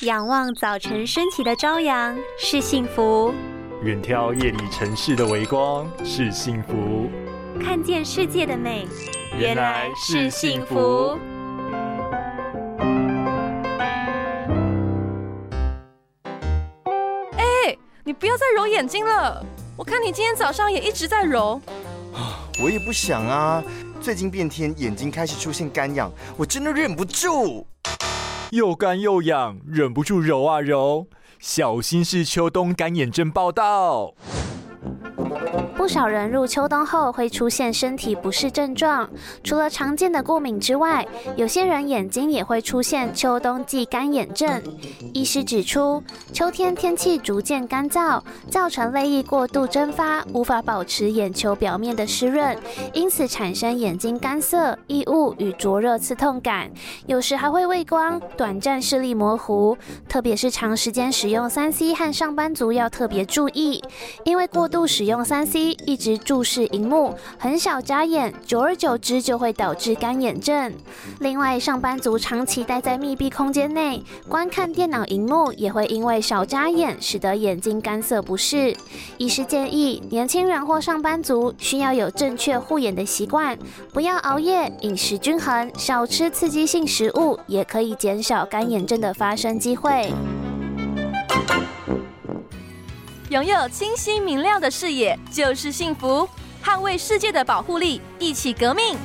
仰望早晨升起的朝阳是幸福，远眺夜里城市的微光是幸福，看见世界的美原来是幸福。哎，你不要再揉眼睛了，我看你今天早上也一直在揉。我也不想啊，最近变天，眼睛开始出现干痒，我真的忍不住。又干又痒，忍不住揉啊揉，小心是秋冬干眼症报道。不少人入秋冬后会出现身体不适症状，除了常见的过敏之外，有些人眼睛也会出现秋冬季干眼症。医师指出，秋天天气逐渐干燥，造成泪液过度蒸发，无法保持眼球表面的湿润，因此产生眼睛干涩、异物与灼热刺痛感，有时还会畏光、短暂视力模糊。特别是长时间使用三 C 和上班族要特别注意，因为过度使用三 C。一直注视荧幕，很少眨眼，久而久之就会导致干眼症。另外，上班族长期待在密闭空间内，观看电脑荧幕也会因为少眨眼，使得眼睛干涩不适。医师建议，年轻人或上班族需要有正确护眼的习惯，不要熬夜，饮食均衡，少吃刺激性食物，也可以减少干眼症的发生机会。拥有清晰明亮的视野就是幸福，捍卫世界的保护力，一起革命。